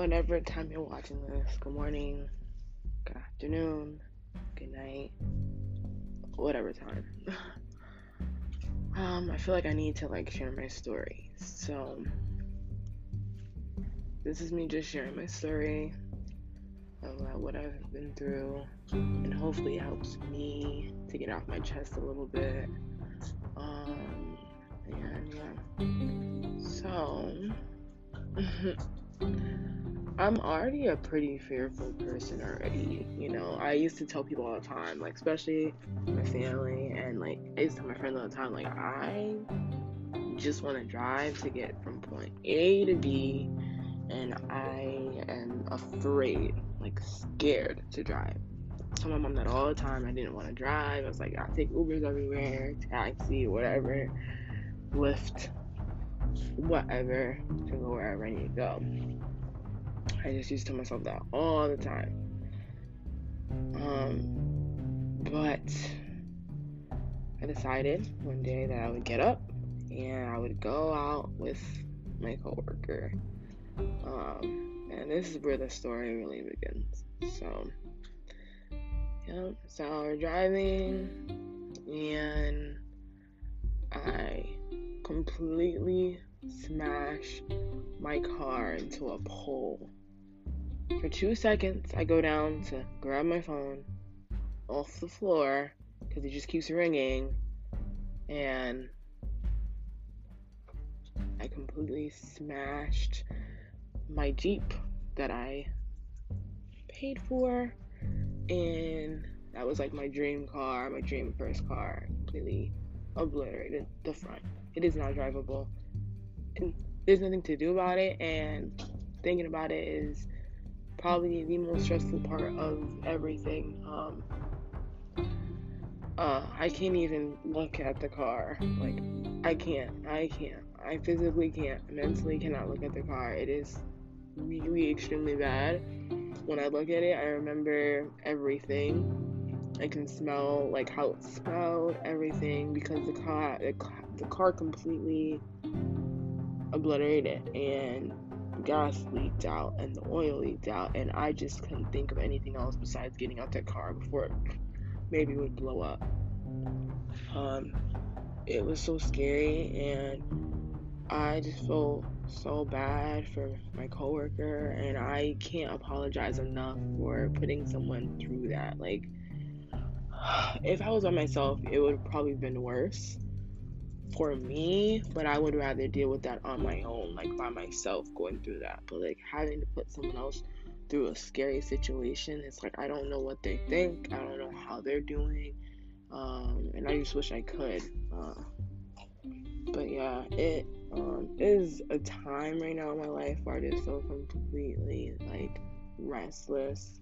whatever time you're watching this, good morning, good afternoon, good night, whatever time. um, I feel like I need to like share my story. So this is me just sharing my story about what I've been through, and hopefully it helps me to get off my chest a little bit. Um, and yeah. So. I'm already a pretty fearful person already. You know, I used to tell people all the time, like especially my family and like I used to tell my friends all the time, like I just want to drive to get from point A to B, and I am afraid, like scared to drive. I tell my mom that all the time. I didn't want to drive. I was like, I take Ubers everywhere, taxi, whatever, Lyft, whatever to go wherever I need to go. I just used to tell myself that all the time. Um, but I decided one day that I would get up and I would go out with my coworker. Um, and this is where the story really begins. So, yeah, so we're driving and I completely smash my car into a pole for two seconds, I go down to grab my phone off the floor because it just keeps ringing, and I completely smashed my Jeep that I paid for, and that was like my dream car, my dream first car. Completely obliterated the front. It is not drivable, and there's nothing to do about it. And thinking about it is probably the most stressful part of everything. Um, uh, I can't even look at the car. Like, I can't. I can't. I physically can't. Mentally cannot look at the car. It is really extremely bad. When I look at it, I remember everything. I can smell like how it smelled, everything because the car, the, the car completely obliterated and gas leaked out and the oil leaked out, and I just couldn't think of anything else besides getting out that car before it maybe would blow up. Um, it was so scary, and I just felt so bad for my coworker, and I can't apologize enough for putting someone through that. Like, if I was by myself, it would probably been worse for me, but I would rather deal with that on my own, like by myself going through that. But like having to put someone else through a scary situation, it's like I don't know what they think, I don't know how they're doing, um, and I just wish I could. Uh, but yeah, it um, is a time right now in my life where I just feel completely like restless.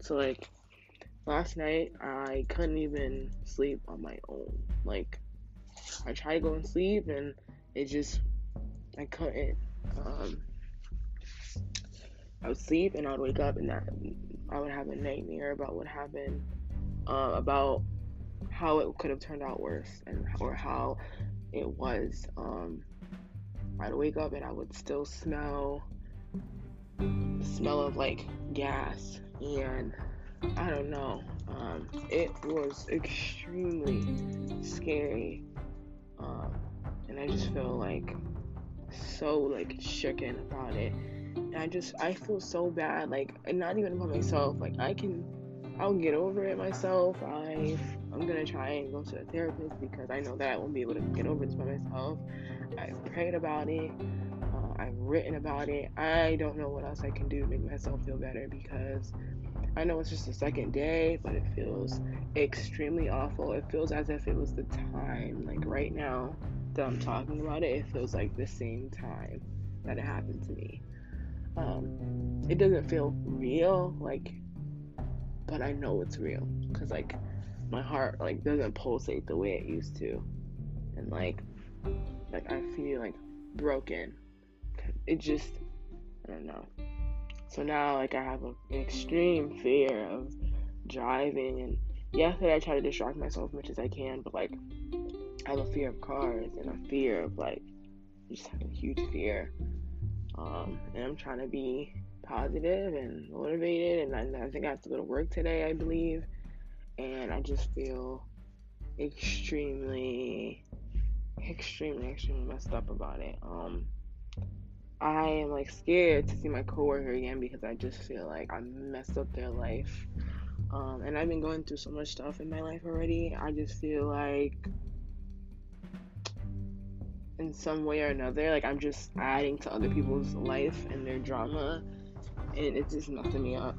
So like last night, I couldn't even sleep on my own. Like I tried to go and sleep and it just I couldn't. Um, I would sleep and I would wake up and that I would have a nightmare about what happened, uh, about how it could have turned out worse and or how it was. Um, I'd wake up and I would still smell the smell of like gas and I don't know. Um, it was extremely scary um, and I just feel like so like shaken about it. And I just I feel so bad, like not even about myself. Like I can I'll get over it myself. I I'm gonna try and go to a therapist because I know that I won't be able to get over this by myself. I've prayed about it. I've written about it. I don't know what else I can do to make myself feel better because I know it's just the second day, but it feels extremely awful. It feels as if it was the time, like right now that I'm talking about it, it feels like the same time that it happened to me. Um, it doesn't feel real, like, but I know it's real because like my heart like doesn't pulsate the way it used to, and like, like I feel like broken. It just, I don't know. So now, like, I have a, an extreme fear of driving. And yesterday, I try to distract myself as much as I can, but like, I have a fear of cars and a fear of like, just have a huge fear. Um, and I'm trying to be positive and motivated. And I, I think I have to go to work today, I believe. And I just feel extremely, extremely, extremely messed up about it. Um, I am like scared to see my coworker again because I just feel like I messed up their life. Um, and I've been going through so much stuff in my life already. I just feel like in some way or another. Like I'm just adding to other people's life and their drama, and it's just messing me up.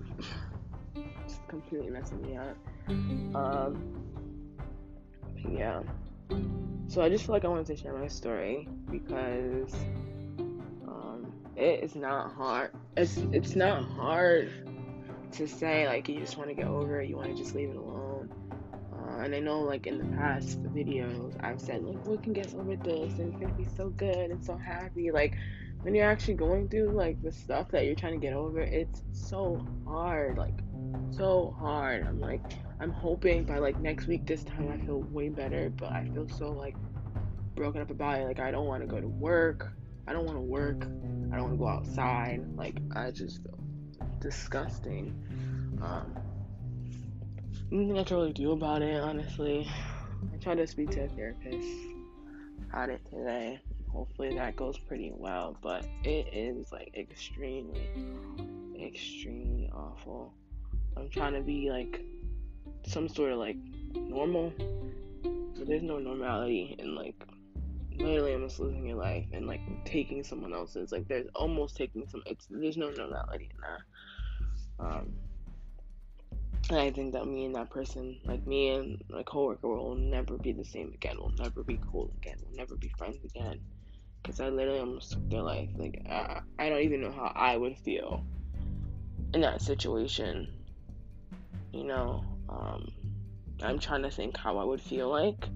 just completely messing me up. Um, yeah. So I just feel like I wanted to share my story because it is not hard. It's it's not hard to say like you just want to get over it. You want to just leave it alone uh, and I know, like in the past videos, I've said like we can get over this, and it's gonna be so good and so happy. Like when you're actually going through like the stuff that you're trying to get over, it's so hard, like so hard. I'm like, I'm hoping by like next week, this time I feel way better, but I feel so like broken up about it. Like I don't want to go to work. I don't want to work. I don't want to go outside. Like I just feel disgusting. Um, nothing I can really do about it, honestly. I tried to speak to a therapist about it today. Hopefully that goes pretty well, but it is like extremely, extremely awful. I'm trying to be like some sort of like normal, but there's no normality in like literally almost losing your life and like taking someone else's. Like there's almost taking some. It's there's no normality in that. Um, and I think that me and that person, like me and my coworker, will never be the same again. We'll never be cool again. We'll never be friends again. Because I literally almost took their life. Like, I, I don't even know how I would feel in that situation. You know, um, I'm trying to think how I would feel like.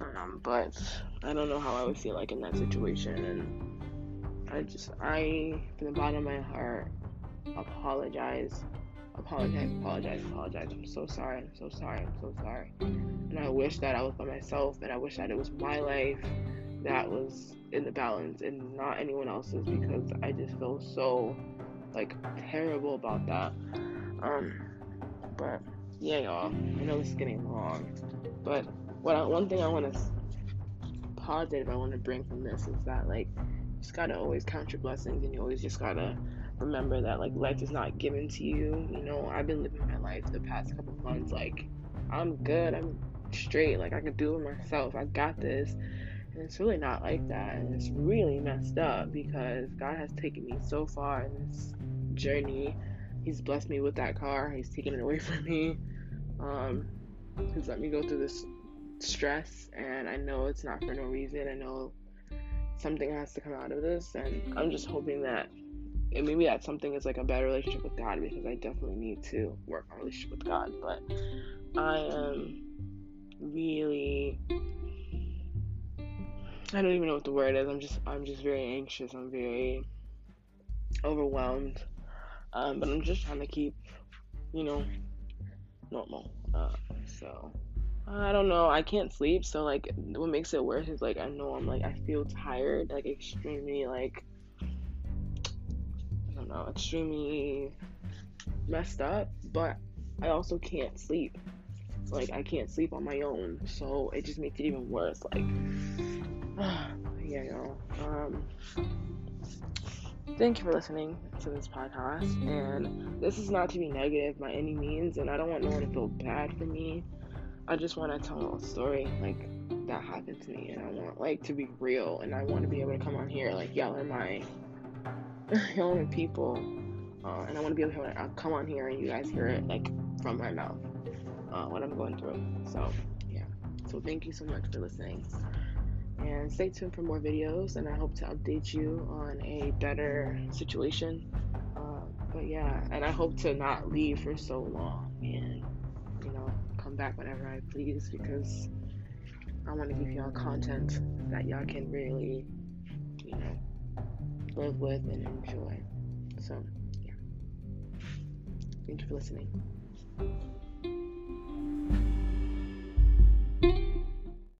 Um, but I don't know how I would feel like in that situation. And I just, I, from the bottom of my heart, apologize apologize, apologize, apologize. I'm so sorry. I'm so sorry. I'm so sorry. And I wish that I was by myself and I wish that it was my life that was in the balance and not anyone else's because I just feel so like terrible about that. Um but yeah y'all, I know this is getting long. But what I, one thing I wanna positive I wanna bring from this is that like you just gotta always count your blessings and you always just gotta remember that like life is not given to you. You know, I've been living my life the past couple months like I'm good, I'm straight, like I can do it myself. I got this. And it's really not like that. And it's really messed up because God has taken me so far in this journey. He's blessed me with that car. He's taken it away from me. Um, he's let me go through this stress, and I know it's not for no reason. I know something has to come out of this, and I'm just hoping that and maybe that something is like a better relationship with God because I definitely need to work on relationship with God. But I am really I don't even know what the word is. I'm just I'm just very anxious. I'm very overwhelmed. Um, but I'm just trying to keep, you know, normal. Uh, so I don't know. I can't sleep. So like, what makes it worse is like I know I'm like I feel tired, like extremely like I don't know, extremely messed up, but I also can't sleep. Like I can't sleep on my own, so it just makes it even worse. Like, yeah, know. Um, thank you for listening to this podcast, and this is not to be negative by any means, and I don't want no one to feel bad for me. I just want to tell a story like that happened to me, and I want like to be real, and I want to be able to come on here like yell at my young people, uh, and I want to be able to uh, come on here and you guys hear it like from my mouth uh, what I'm going through. So yeah, so thank you so much for listening, and stay tuned for more videos. And I hope to update you on a better situation. Uh, but yeah, and I hope to not leave for so long and come back whenever I please because I want to give y'all content that y'all can really you know live with and enjoy. So, yeah. Thank you for listening.